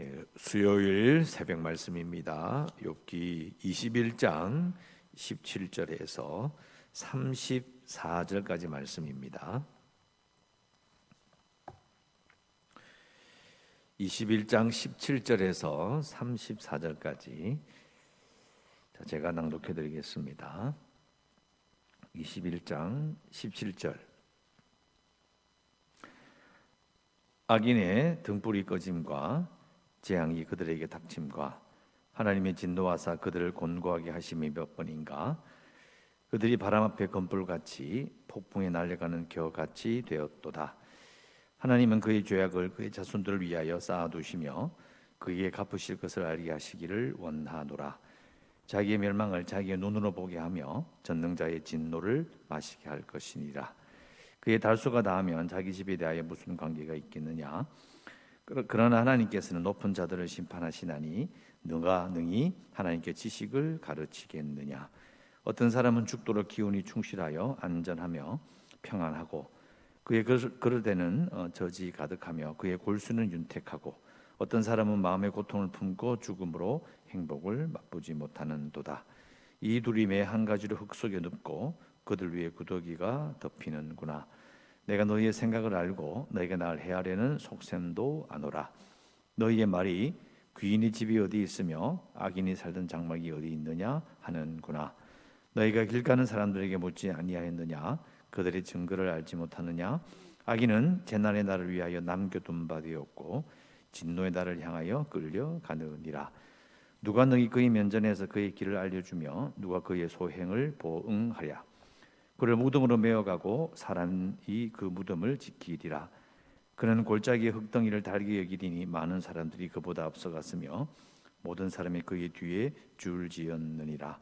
예, 수요일 새벽 말씀입니다. 욥기 21장 17절에서 34절까지 말씀입니다. 21장 17절에서 34절까지 제가 낭독해 드리겠습니다. 21장 17절 악인의 등불이 꺼짐과 재앙이 그들에게 닥침과 하나님의 진노하사 그들을 곤고하게 하심이 몇 번인가? 그들이 바람 앞에 검불같이 폭풍에 날려가는 겨같이 되었도다. 하나님은 그의 죄악을 그의 자손들을 위하여 쌓아두시며 그에게 갚으실 것을 알게 하시기를 원하노라. 자기의 멸망을 자기의 눈으로 보게 하며 전능자의 진노를 마시게 할 것이니라. 그의 달수가 다하면 자기 집에 대하여 무슨 관계가 있겠느냐 그러나 하나님께서는 높은 자들을 심판하시나니 누가 능히 하나님께 지식을 가르치겠느냐? 어떤 사람은 죽도록 기운이 충실하여 안전하며 평안하고 그의 그럴 때는 어, 저지 가득하며 그의 골수는 윤택하고 어떤 사람은 마음의 고통을 품고 죽음으로 행복을 맛보지 못하는 도다. 이 둘이 매한 가지로 흙 속에 눕고 그들 위에 구더기가 덮이는구나 내가 너희의 생각을 알고 너희가 나를 헤아려는 속셈도 아노라. 너희의 말이 귀인의 집이 어디 있으며 악인이 살던 장막이 어디 있느냐 하는구나. 너희가 길 가는 사람들에게 묻지 아니하였느냐? 그들의 증거를 알지 못하느냐? 악인은 재난의 날을 위하여 남겨둔 바 되었고 진노의 날을 향하여 끌려가느니라. 누가 너희 그의 면전에서 그의 길을 알려주며 누가 그의 소행을 보응하랴. 그를 무덤으로 메어가고 사람이 그 무덤을 지키리라. 그는 골짜기의 흙덩이를 달게 여기리니 많은 사람들이 그보다 앞서갔으며 모든 사람이 그의 뒤에 줄지었느니라.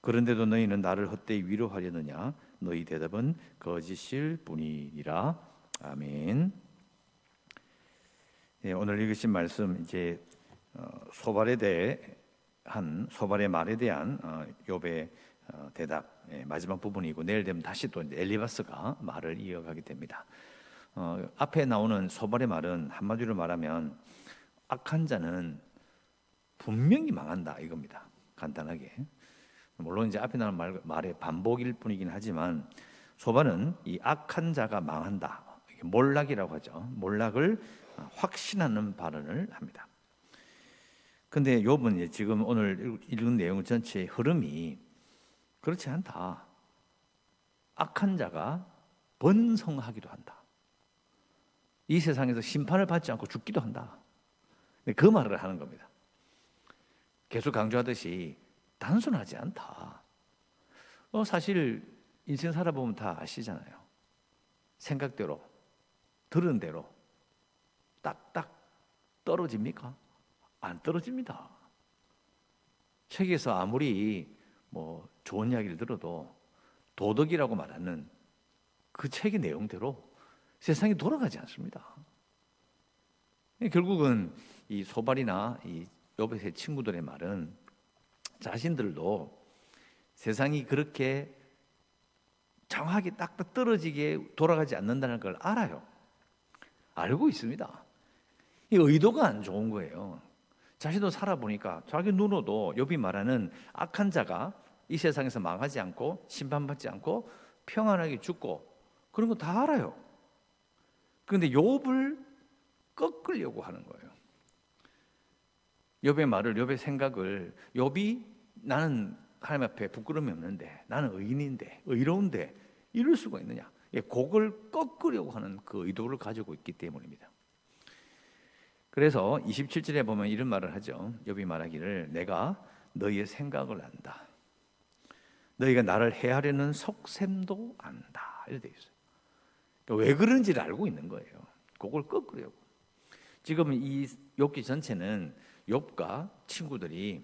그런데도 너희는 나를 헛되이 위로하려느냐? 너희 대답은 거짓일 뿐이니라. 아멘. 네, 오늘 읽으신 말씀 이제 어, 소발에 대한 소발의 말에 대한 어, 욥의 어, 대답 예, 마지막 부분이고 내일 되면 다시 또 엘리바스가 말을 이어가게 됩니다. 어, 앞에 나오는 소발의 말은 한마디로 말하면 악한 자는 분명히 망한다 이겁니다. 간단하게. 물론 이제 앞에 말, 말의 반복일 뿐이긴 하지만 소발은 이 악한 자가 망한다. 몰락이라고 하죠. 몰락을 확신하는 발언을 합니다. 근데 요번 지금 오늘 읽은 내용 전체의 흐름이 그렇지 않다. 악한 자가 번성하기도 한다. 이 세상에서 심판을 받지 않고 죽기도 한다. 그 말을 하는 겁니다. 계속 강조하듯이 단순하지 않다. 어, 사실 인생 살아보면 다 아시잖아요. 생각대로, 들은 대로 딱딱 떨어집니까? 안 떨어집니다. 책에서 아무리 뭐 좋은 이야기를 들어도 도덕이라고 말하는 그 책의 내용대로 세상이 돌아가지 않습니다. 결국은 이 소발이나 이 요베의 친구들의 말은 자신들도 세상이 그렇게 정확히 딱딱 떨어지게 돌아가지 않는다는 걸 알아요. 알고 있습니다. 이 의도가 안 좋은 거예요. 자신도 살아보니까 자기 눈으로도 욥이 말하는 악한 자가 이 세상에서 망하지 않고 심판받지 않고 평안하게 죽고 그런 거 다 알아요. 그런데 욥을 꺾으려고 하는 거예요. 욥의 말을 욥의 생각을 욥이 나는 하나님 앞에 부끄러움이 없는데 나는 의인인데 의로운데 이럴 수가 있느냐? 예, 곡을 꺾으려고 하는 그 의도를 가지고 있기 때문입니다. 그래서 27절에 보면 이런 말을 하죠. 욥이 말하기를 내가 너희의 생각을 안다. 너희가 나를 해하려는 속셈도 안다. 이렇게 돼 있어요. 그러니까 왜 그런지를 알고 있는 거예요. 그걸 꺾으려고. 지금 이 욥기 전체는 욥과 친구들이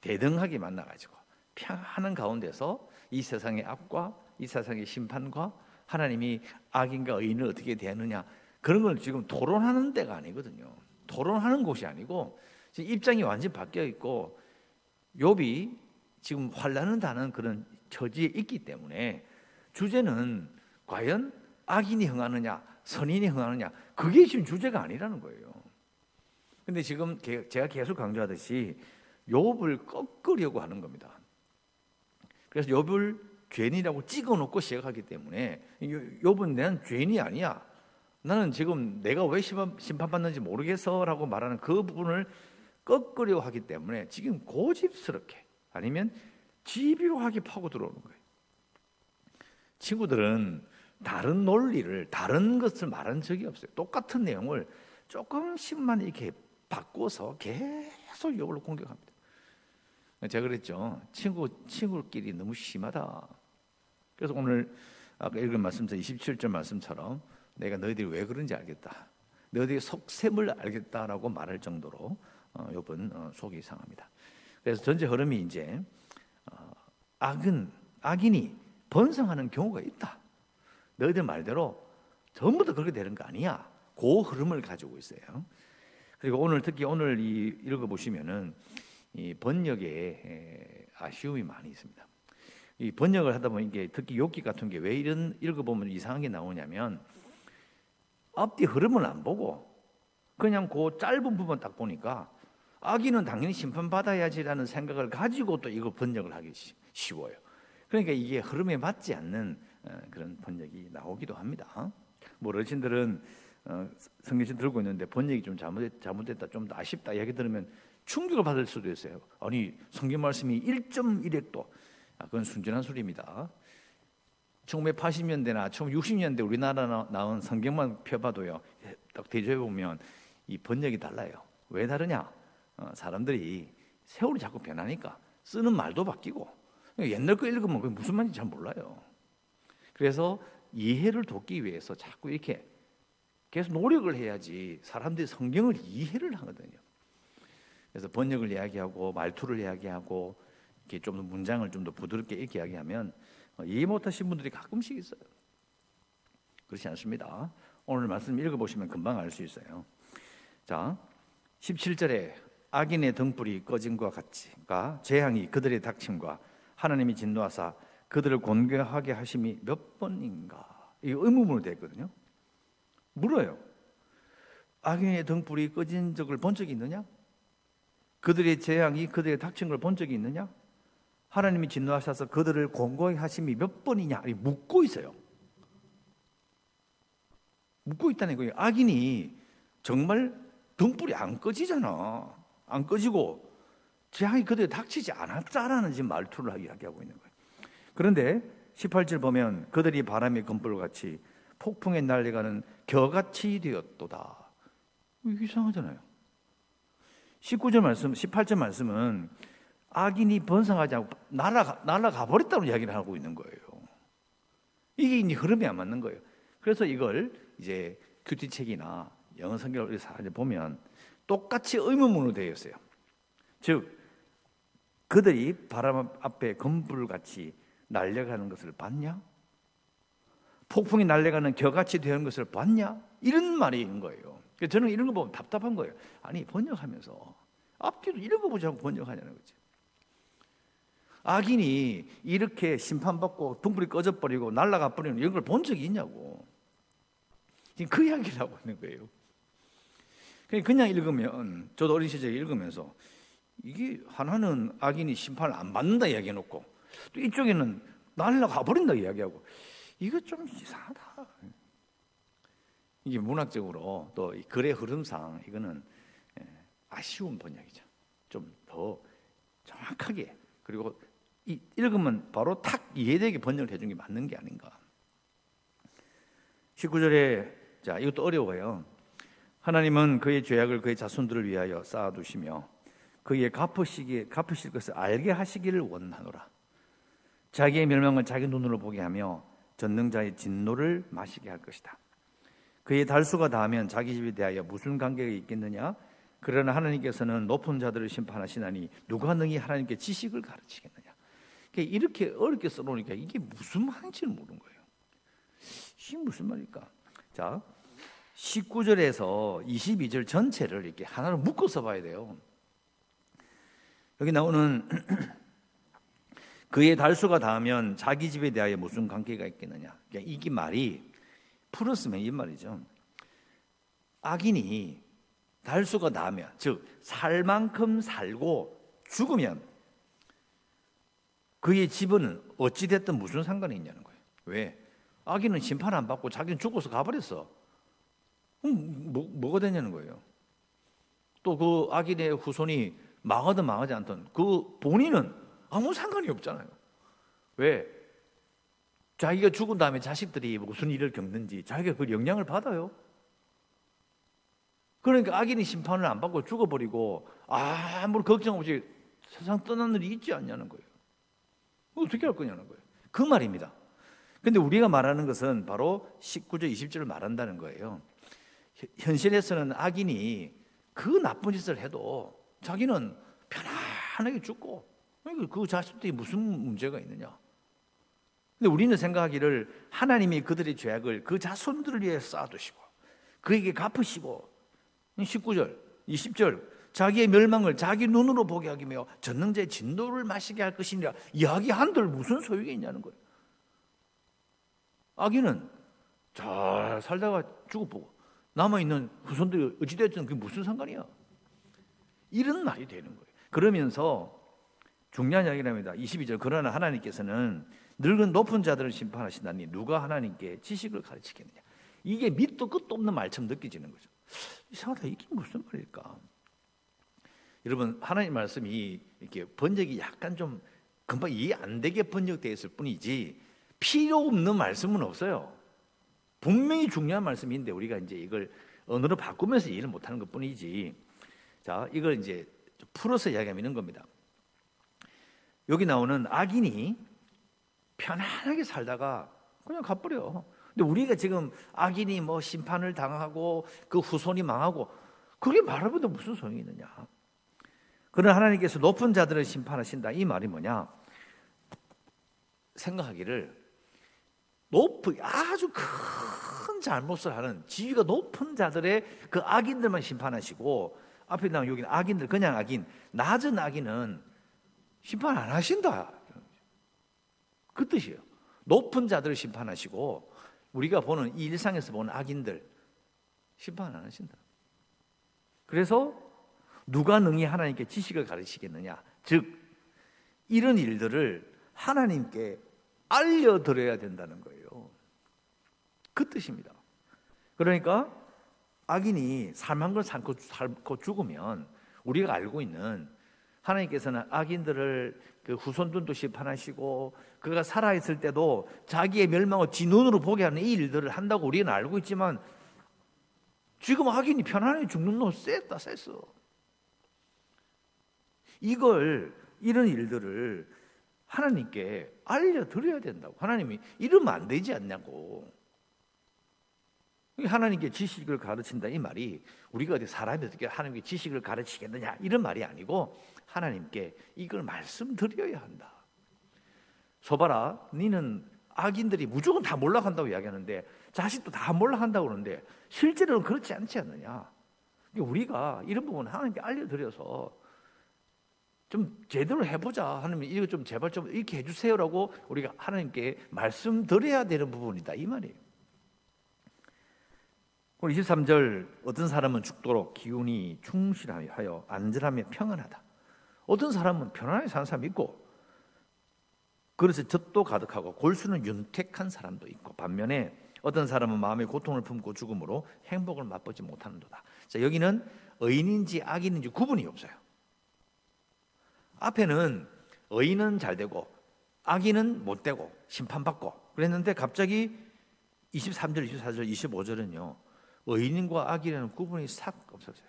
대등하게 만나가지고 평안한 가운데서 이 세상의 악과 이 세상의 심판과 하나님이 악인과 의인을 어떻게 대하느냐 그런 걸 지금 토론하는 데가 아니거든요. 토론하는 곳이 아니고 지금 입장이 완전히 바뀌어 있고 욥이 지금 환란을 다는 그런 처지에 있기 때문에 주제는 과연 악인이 흥하느냐 선인이 흥하느냐 그게 지금 주제가 아니라는 거예요. 근데 지금 제가 계속 강조하듯이 욥을 꺾으려고 하는 겁니다. 그래서 욥을 죄인이라고 찍어놓고 시작하기 때문에 욥은 난 죄인이 아니야. 나는 지금 내가 왜 심판 받는지 모르겠어라고 말하는 그 부분을 꺾으려 하기 때문에 지금 고집스럽게 아니면 집요하게 파고 들어오는 거예요. 친구들은 다른 논리를 다른 것을 말한 적이 없어요. 똑같은 내용을 조금씩만 이렇게 바꿔서 계속 욥을 공격합니다. 제가 그랬죠. 친구 친구끼리 너무 심하다. 그래서 오늘 아까 읽은 말씀처럼 27절 말씀처럼 내가 너희들이 왜 그런지 알겠다. 너희들의 속셈을 알겠다라고 말할 정도로 어, 욥은 어, 속이 상합니다. 그래서 전체 흐름이 이제 어, 악은 악인이 번성하는 경우가 있다. 너희들 말대로 전부 다 그렇게 되는 거 아니야. 그 흐름을 가지고 있어요. 그리고 오늘 특히 오늘 이 읽어 보시면은 이 번역에 아쉬움이 많이 있습니다. 이 번역을 하다 이게 특히 욕기 같은 게 왜 이런 읽어 보면 이상한 게 나오냐면 앞뒤 흐름을 안 보고 그냥 그 짧은 부분 딱 보니까 악인은 당연히 심판받아야지라는 생각을 가지고 또 이거 번역을 하기 쉬워요. 그러니까 이게 흐름에 맞지 않는 어, 그런 번역이 나오기도 합니다. 뭐 어르신들은 어, 성경신 들고 있는데 번역이 좀 잘못됐, 잘못됐다, 좀더 아쉽다 이야기 들으면 충격을 받을 수도 있어요. 아니 성경 말씀이 1.1핵도 아, 그건 순전한 소리입니다. 1980년대나 1960년대 우리나라 나온 성경만 펴봐도요. 딱 대조해 보면 이 번역이 달라요. 왜 다르냐? 어, 사람들이 세월이 자꾸 변하니까 쓰는 말도 바뀌고 옛날 거 읽으면 그게 무슨 말인지 잘 몰라요. 그래서 이해를 돕기 위해서 자꾸 이렇게 계속 노력을 해야지 사람들이 성경을 이해를 하거든요. 그래서 번역을 이야기하고 말투를 이야기하고 이렇게 좀더 문장을 좀 더 부드럽게 이렇게 이야기하면 어, 이해 못하신 분들이 가끔씩 있어요. 그렇지 않습니다. 오늘 말씀 읽어보시면 금방 알 수 있어요. 자, 17절에 악인의 등불이 꺼짐과 같이가 재앙이 그들의 닥침과 하나님이 진노하사 그들을 곤괴하게 하심이 몇 번인가? 이 의문문으로 되어 있거든요. 물어요. 악인의 등불이 꺼진 적을 본 적이 있느냐? 그들의 재앙이 그들의 닥친 걸 본 적이 있느냐? 하나님이 진노하셔서 그들을 공고히 하심이 몇 번이냐? 묻고 있어요. 묻고 있다는 거예요. 악인이 정말 등불이 안 꺼지잖아. 안 꺼지고 재앙이 그들에 닥치지 않았다라는 지금 말투를 이야기하고 있는 거예요. 그런데 18절 보면 그들이 바람의 검불같이 폭풍에 날려가는 겨같이 되었도다. 이상하잖아요. 19절 말씀, 18절 말씀은 악인이 번성하지 않고 날아가, 날아가 버렸다고 이야기를 하고 있는 거예요. 이게 이제 흐름이 안 맞는 거예요. 그래서 이걸 이제 큐티책이나 영어 성경을 보면 똑같이 의문문으로 되어 있어요. 즉, 그들이 바람 앞에 검불같이 날려가는 것을 봤냐? 폭풍이 날려가는 겨같이 되는 것을 봤냐? 이런 말이 있는 거예요. 저는 이런 거 보면 답답한 거예요. 아니, 번역하면서 앞뒤로 읽어보지 않고 번역하냐는 거죠. 악인이 이렇게 심판받고 등불이 꺼져버리고 날아가 버리는 이런 걸 본 적이 있냐고. 지금 그 이야기를 하고 있는 거예요. 그냥 읽으면, 저도 어린 시절에 읽으면서 이게 하나는 악인이 심판을 안 받는다 이야기해놓고 또 이쪽에는 날라가 버린다 이야기하고 이거 좀 이상하다. 이게 문학적으로 또 글의 흐름상 이거는 예, 아쉬운 번역이죠. 좀 더 정확하게 그리고 읽으면 바로 탁 이해되게 번역을 해준 게 맞는 게 아닌가. 19절에 자 이것도 어려워요. 하나님은 그의 죄악을 그의 자손들을 위하여 쌓아두시며 그의 갚으시기 갚으실 것을 알게 하시기를 원하노라. 자기의 멸망을 자기 눈으로 보게 하며 전능자의 진노를 마시게 할 것이다. 그의 달수가 닿으면 자기 집에 대하여 무슨 관계가 있겠느냐? 그러나 하나님께서는 높은 자들을 심판하시나니 누가 능히 하나님께 지식을 가르치겠느냐? 이렇게 어렵게 써놓으니까 이게 무슨 말인지를 모르는 거예요. 이게 무슨 말일까? 자, 19절에서 22절 전체를 이렇게 하나로 묶어서 봐야 돼요. 여기 나오는 그의 달수가 닿으면 자기 집에 대하여 무슨 관계가 있겠느냐. 그러니까 이게 말이 풀었으면 이 말이죠. 악인이 달수가 나면 즉 살 만큼 살고 죽으면 그의 집은 어찌 됐든 무슨 상관이 있냐는 거예요. 왜? 아기는 심판 안 받고 자기는 죽어서 가버렸어. 그럼 뭐, 뭐가 되냐는 거예요. 또 그 아기의 후손이 망하든 망하지 않든 그 본인은 아무 상관이 없잖아요. 왜? 자기가 죽은 다음에 자식들이 무슨 일을 겪는지 자기가 그 영향을 받아요. 그러니까 악인이 심판을 안 받고 죽어버리고 아무런 걱정 없이 세상 떠난 일이 있지 않냐는 거예요. 어떻게 할 거냐는 거예요. 그 말입니다. 근데 우리가 말하는 것은 바로 19절, 20절을 말한다는 거예요. 현실에서는 악인이 그 나쁜 짓을 해도 자기는 편안하게 죽고 그 자식들이 무슨 문제가 있느냐. 근데 우리는 생각하기를 하나님이 그들의 죄악을 그 자손들을 위해 쌓아두시고 그에게 갚으시고 19절, 20절 자기의 멸망을 자기 눈으로 보게 하기며 전능자의 진노를 마시게 할 것이니라 이야기 한들 무슨 소용이 있냐는 거예요. 아기는 잘 살다가 죽어보고 남아있는 후손들이 어찌됐든 그게 무슨 상관이야. 이런 말이 되는 거예요. 그러면서 중요한 이야기랍니다. 22절 그러나 하나님께서는 늙은 높은 자들을 심판하신다니 누가 하나님께 지식을 가르치겠느냐. 이게 밑도 끝도 없는 말처럼 느껴지는 거죠. 이상하다. 이게 무슨 말일까? 여러분 하나님 말씀이 이렇게 번역이 약간 좀 금방 이해 안 되게 번역되어 있을 뿐이지 필요 없는 말씀은 없어요. 분명히 중요한 말씀인데 우리가 이제 이걸 언어로 바꾸면서 이해를 못하는 것뿐이지. 자, 이걸 이제 풀어서 이야기하면 이런 겁니다. 여기 나오는 악인이 편안하게 살다가 그냥 가버려. 근데 우리가 지금 악인이 뭐 심판을 당하고 그 후손이 망하고 그게 말해도 무슨 소용이 있느냐. 그러나 하나님께서 높은 자들을 심판하신다. 이 말이 뭐냐? 생각하기를 높은 아주 큰 잘못을 하는 지위가 높은 자들의 그 악인들만 심판하시고 앞에 나온 여기는 악인들 그냥 악인 낮은 악인은 심판 안 하신다. 그 뜻이에요. 높은 자들을 심판하시고 우리가 보는 이 일상에서 보는 악인들 심판 안 하신다. 그래서 누가 능히 하나님께 지식을 가르치겠느냐? 즉 이런 일들을 하나님께 알려드려야 된다는 거예요. 그 뜻입니다. 그러니까 악인이 살만 걸 살고, 살고 죽으면 우리가 알고 있는 하나님께서는 악인들을 그 후손들도 심판하시고 그가 살아있을 때도 자기의 멸망을 지 눈으로 보게 하는 이 일들을 한다고 우리는 알고 있지만 지금 악인이 편안하게 죽는 놈 셌다 셌어. 이걸 이런 일들을 하나님께 알려드려야 된다고. 하나님이 이러면 안 되지 않냐고. 하나님께 지식을 가르친다 이 말이 우리가 어디 사람이 어떻게 하나님께 지식을 가르치겠느냐 이런 말이 아니고 하나님께 이걸 말씀드려야 한다. 소바라, 니는 악인들이 무조건 다 몰락한다고 이야기하는데 자식도 다 몰락한다고 그러는데 실제로는 그렇지 않지 않느냐. 우리가 이런 부분 하나님께 알려드려서 좀 제대로 해보자 하나님 이거 좀 제발 좀 이렇게 해주세요라고 우리가 하나님께 말씀드려야 되는 부분이다 이 말이에요. 23절 어떤 사람은 죽도록 기운이 충실하여 안전하며 평안하다. 어떤 사람은 편안하게 사는 사람이 있고 그래서 젖도 가득하고 골수는 윤택한 사람도 있고 반면에 어떤 사람은 마음의 고통을 품고 죽음으로 행복을 맛보지 못하는도다. 자 여기는 의인인지 악인인지 구분이 없어요. 앞에는 의인은 잘 되고 악인은 못 되고 심판받고 그랬는데 갑자기 23절, 24절, 25절은요. 의인과 악인이라는 구분이 싹 없어져요.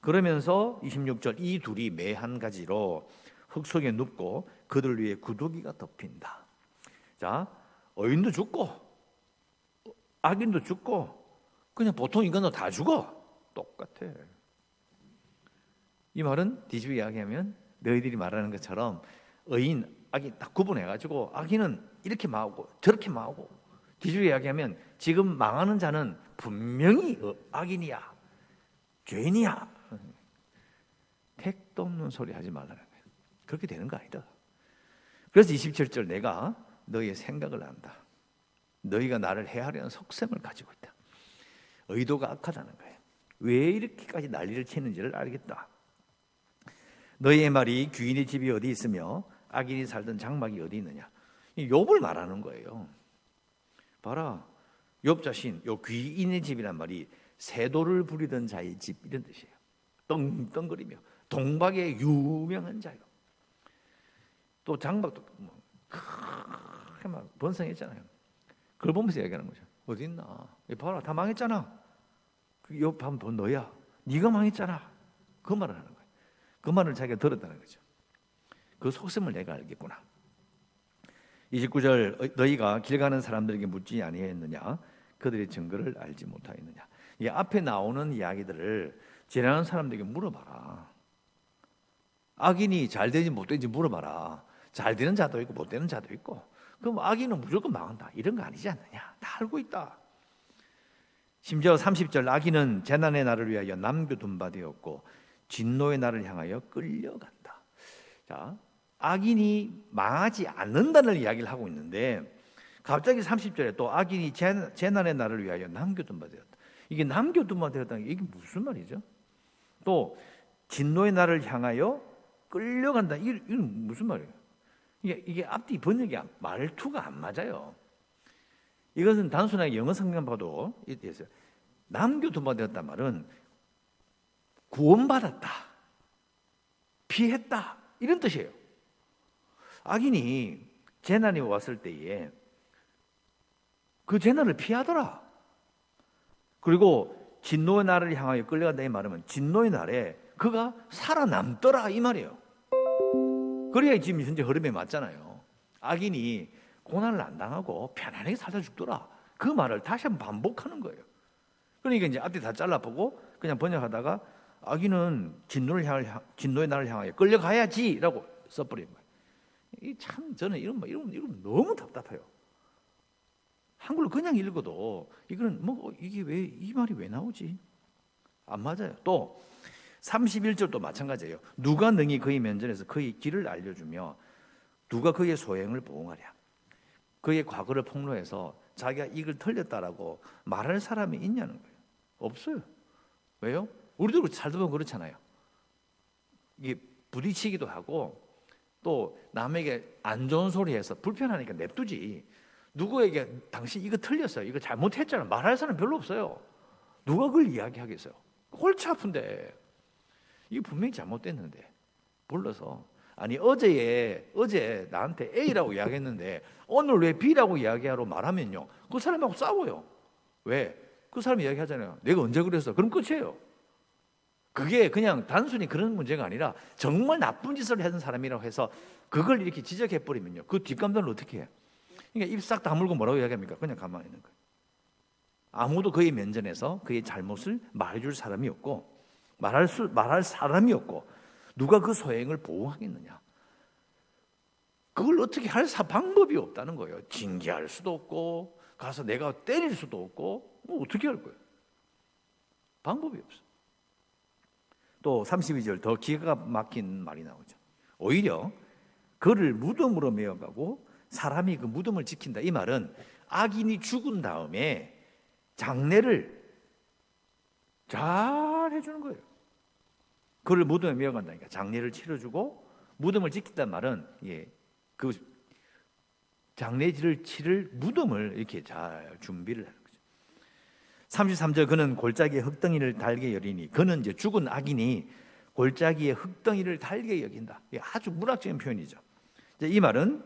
그러면서 26절 이 둘이 매 한 가지로 흙 속에 눕고 그들 위에 구더기가 덮인다. 자, 의인도 죽고 악인도 죽고 그냥 보통 인간도 다 죽어. 똑같아. 이 말은 뒤집어 이야기하면 너희들이 말하는 것처럼 의인, 악인 딱 구분해 가지고 악인은 이렇게 망하고 저렇게 망하고 뒤집어 이야기하면 지금 망하는 자는 분명히 악인이야, 죄인이야. 택도 없는 소리 하지 말라는 거예요. 그렇게 되는 거 아니다. 그래서 27절 내가 너희의 생각을 안다. 너희가 나를 해하려는 속셈을 가지고 있다. 의도가 악하다는 거예요. 왜 이렇게까지 난리를 치는지를 알겠다. 너희의 말이 귀인의 집이 어디 있으며 악인이 살던 장막이 어디 있느냐. 욥을 말하는 거예요. 봐라. 욥 자신 요 귀인의 집이란 말이 세도를 부리던 자의 집 이런 뜻이에요. 떵떵거리며 동박의 유명한 자요. 또 장박도 뭐 크게 막 번성했잖아요. 그걸 보면서 얘기하는 거죠. 어디 있나? 봐라, 다 망했잖아. 그옆 하면 돈 너야. 네가 망했잖아. 그 말을 하는 거예요. 그 말을 자기가 들었다는 거죠. 그 속셈을 내가 알겠구나. 29절 너희가 길 가는 사람들에게 묻지 아니했느냐? 그들의 증거를 알지 못하였느냐? 이 앞에 나오는 이야기들을 지나는 사람들에게 물어봐라. 악인이 잘 되지 못 되지 물어봐라. 잘 되는 자도 있고 못 되는 자도 있고. 그럼 악인은 무조건 망한다. 이런 거 아니지 않느냐? 다 알고 있다. 심지어 30절 악인은 재난의 날을 위하여 남겨둔 바 되었고 진노의 날을 향하여 끌려간다. 자, 악인이 망하지 않는다는 이야기를 하고 있는데 갑자기 30절에 또 악인이 재난의 날을 위하여 남겨둔 바 되었다. 이게 남겨둔 바 되었다는 게 이게 무슨 말이죠? 또 진노의 날을 향하여 끌려간다. 이건 무슨 말이에요? 이게, 이게 앞뒤 번역이 말투가 안 맞아요. 이것은 단순하게 영어 성경 봐도 있어요. 남겨둔 바 되었단 말은 구원받았다. 피했다. 이런 뜻이에요. 악인이 재난이 왔을 때에 그 재난을 피하더라. 그리고 진노의 날을 향하여 끌려간다 이 말하면 진노의 날에 그가 살아남더라 이 말이에요. 그래야 지금 현재 흐름에 맞잖아요. 악인이 고난을 안 당하고 편안하게 살다 죽더라. 그 말을 다시 한번 반복하는 거예요. 그러니까 이제 앞뒤 다 잘라보고 그냥 번역하다가 악인은 진노를 향 진노의 날을 향하여 끌려가야지라고 써버린 거예요. 이참 저는 이런 이런 이런 너무 답답해요. 한글로 그냥 읽어도 이거는 뭐 이게 왜 이 말이 왜 나오지? 안 맞아요. 또 31절도 마찬가지예요. 누가 능히 그의 면전에서 그의 길을 알려주며 누가 그의 소행을 보응하랴. 그의 과거를 폭로해서 자기가 이걸 틀렸다라고 말할 사람이 있냐는 거예요. 없어요. 왜요? 우리도 살다 보면 그렇잖아요. 이게 부딪히기도 하고 또 남에게 안 좋은 소리 해서 불편하니까 냅두지. 누구에게 당신 이거 틀렸어요. 이거 잘못했잖아. 말할 사람 별로 없어요. 누가 그걸 이야기하겠어요? 골치 아픈데. 이게 분명히 잘못됐는데. 불러서 아니 어제에 어제 나한테 A라고 이야기했는데 오늘 왜 B라고 이야기하러 말하면요. 그 사람하고 싸워요. 왜? 그 사람이 이야기하잖아요. 내가 언제 그랬어? 그럼 끝이에요. 그게 그냥 단순히 그런 문제가 아니라 정말 나쁜 짓을 했던 사람이라고 해서 그걸 이렇게 지적해 버리면요. 그 뒷감당을 어떻게 해? 그러니까 입 싹 다물고 뭐라고 이야기합니까? 그냥 가만히 있는 거예요. 아무도 그의 면전에서 그의 잘못을 말해줄 사람이 없고 말할 수 말할 사람이 없고 누가 그 소행을 보호하겠느냐? 그걸 어떻게 할 방법이 없다는 거예요. 징계할 수도 없고 가서 내가 때릴 수도 없고 뭐 어떻게 할 거예요? 방법이 없어. 또 32절 더 기가 막힌 말이 나오죠. 오히려 그를 무덤으로 메어가고 사람이 그 무덤을 지킨다. 이 말은 악인이 죽은 다음에 장례를 잘 해주는 거예요. 그를 무덤에 메어간다니까 장례를 치러주고 무덤을 지킨다는 말은 예, 그 장례지를 치를 무덤을 이렇게 잘 준비를. 33절 그는 골짜기에 흙덩이를 달게 여리니 그는 이제 죽은 악인이 골짜기에 흙덩이를 달게 여긴다. 아주 문학적인 표현이죠. 이 말은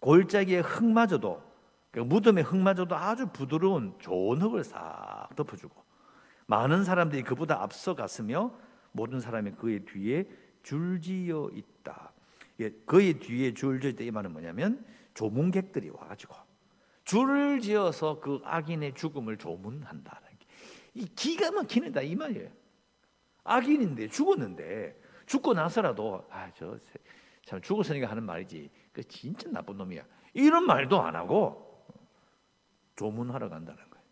골짜기의 흙마저도 그러니까 무덤의 흙마저도 아주 부드러운 좋은 흙을 싹 덮어주고 많은 사람들이 그보다 앞서갔으며 모든 사람이 그의 뒤에 줄지어 있다. 예, 그의 뒤에 줄지어 있다 이 말은 뭐냐면 조문객들이 와가지고 줄을 지어서 그 악인의 죽음을 조문한다는 게. 이 기가 막히는다 이 말이에요. 악인인데 죽었는데 죽고 나서라도 아저 참 죽었으니까 하는 말이지. 그 진짜 나쁜 놈이야. 이런 말도 안 하고 조문하러 간다는 거예요.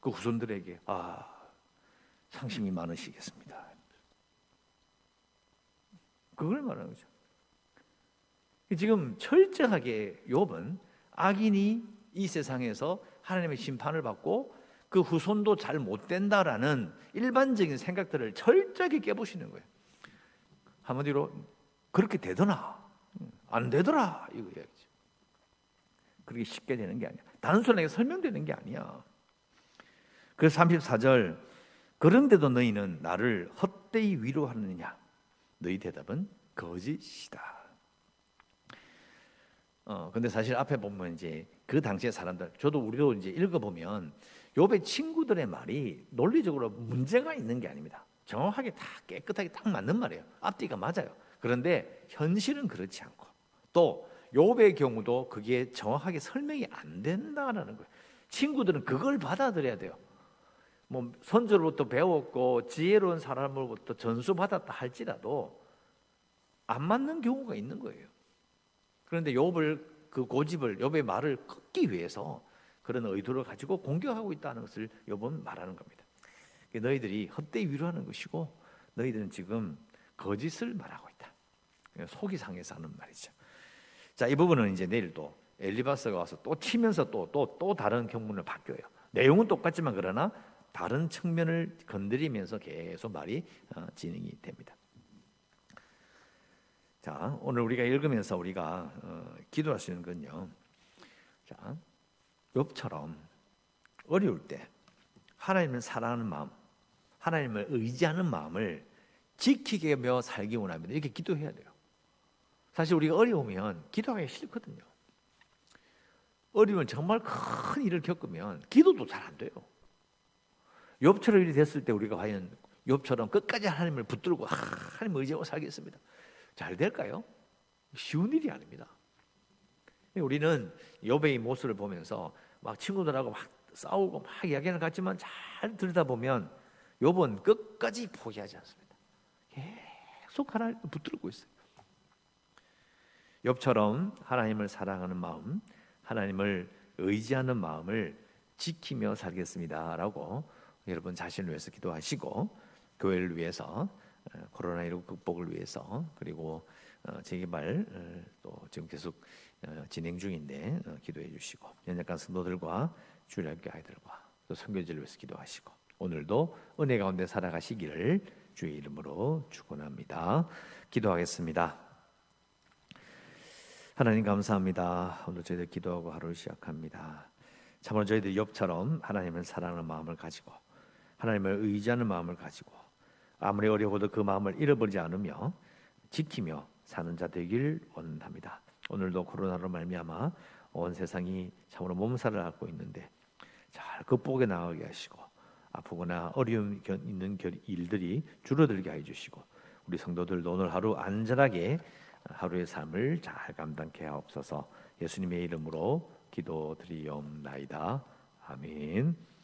그 후손들에게 아 상심이 많으시겠습니다. 그걸 말하는 거죠. 지금 철저하게 욥은 악인이 이 세상에서 하나님의 심판을 받고 그 후손도 잘 못 된다라는 일반적인 생각들을 철저하게 깨부시는 거예요. 한마디로 그렇게 되더나 안 되더라 이거 이야기죠. 그렇게 쉽게 되는 게 아니야. 단순하게 설명되는 게 아니야. 그 34절 그런데도 너희는 나를 헛되이 위로하느냐? 너희 대답은 거짓이다. 어, 근데 사실 앞에 보면 이제 그 당시의 사람들, 저도 우리도 이제 읽어보면 욥의 친구들의 말이 논리적으로 문제가 있는 게 아닙니다. 정확하게 다 깨끗하게 딱 맞는 말이에요. 앞뒤가 맞아요. 그런데 현실은 그렇지 않고 또 욥의 경우도 그게 정확하게 설명이 안 된다라는 거예요. 친구들은 그걸 받아들여야 돼요. 뭐 선조로부터 배웠고 지혜로운 사람으로부터 전수 받았다 할지라도 안 맞는 경우가 있는 거예요. 그런데 욥을 그 고집을 욥의 말을 꺾기 위해서 그런 의도를 가지고 공격하고 있다는 것을 욥은 말하는 겁니다. 너희들이 헛되이 위로하는 것이고 너희들은 지금 거짓을 말하고 있다. 속이 상해서 하는 말이죠. 자, 이 부분은 이제 내일 또 엘리바스가 와서 또 치면서 또 또 또 다른 경문을 바뀌어요. 내용은 똑같지만 그러나 다른 측면을 건드리면서 계속 말이 어, 진행이 됩니다. 자, 오늘 우리가 읽으면서 우리가 어, 기도할 수 있는 건요. 자, 욥처럼 어려울 때 하나님을 사랑하는 마음, 하나님을 의지하는 마음을 지키게며 살기 원합니다. 이렇게 기도해야 돼요. 사실 우리가 어려우면 기도하기 싫거든요. 어려우면 정말 큰 일을 겪으면 기도도 잘 안 돼요. 욥처럼 일이 됐을 때 우리가 과연 욥처럼 끝까지 하나님을 붙들고 하나님 의지하고 살겠습니다. 잘 될까요? 쉬운 일이 아닙니다. 우리는 욥의 모습을 보면서 막 친구들하고 막 싸우고 막 이야기하는 것 같지만 잘 들다 보면 욥은 끝까지 포기하지 않습니다. 계속 하나님 붙들고 있어요. 욥처럼 하나님을 사랑하는 마음, 하나님을 의지하는 마음을 지키며 살겠습니다라고 여러분 자신을 위해서 기도하시고 교회를 위해서 어, 코로나19 극복을 위해서 그리고 어, 재개발 어, 또 지금 계속 진행 중인데 기도해 주시고 연약한 성도들과 주일학교 아이들과 또 선교지를 위해서 기도하시고 오늘도 은혜 가운데 살아가시기를 주의 이름으로 축원합니다. 기도하겠습니다. 하나님 감사합니다. 오늘 저희들 기도하고 하루를 시작합니다. 참으로 저희들 욥처럼 하나님을 사랑하는 마음을 가지고 하나님을 의지하는 마음을 가지고 아무리 어려워도 그 마음을 잃어버리지 않으며 지키며 사는 자 되길 원합니다. 오늘도 코로나로 말미암아 온 세상이 참으로 몸살을 앓고 있는데 잘 극복해 나가게 하시고 아프거나 어려움 있는 일들이 줄어들게 해 주시고 우리 성도들도 오늘 하루 안전하게 하루의 삶을 잘 감당케 하옵소서 예수님의 이름으로 기도드리옵나이다. 아멘.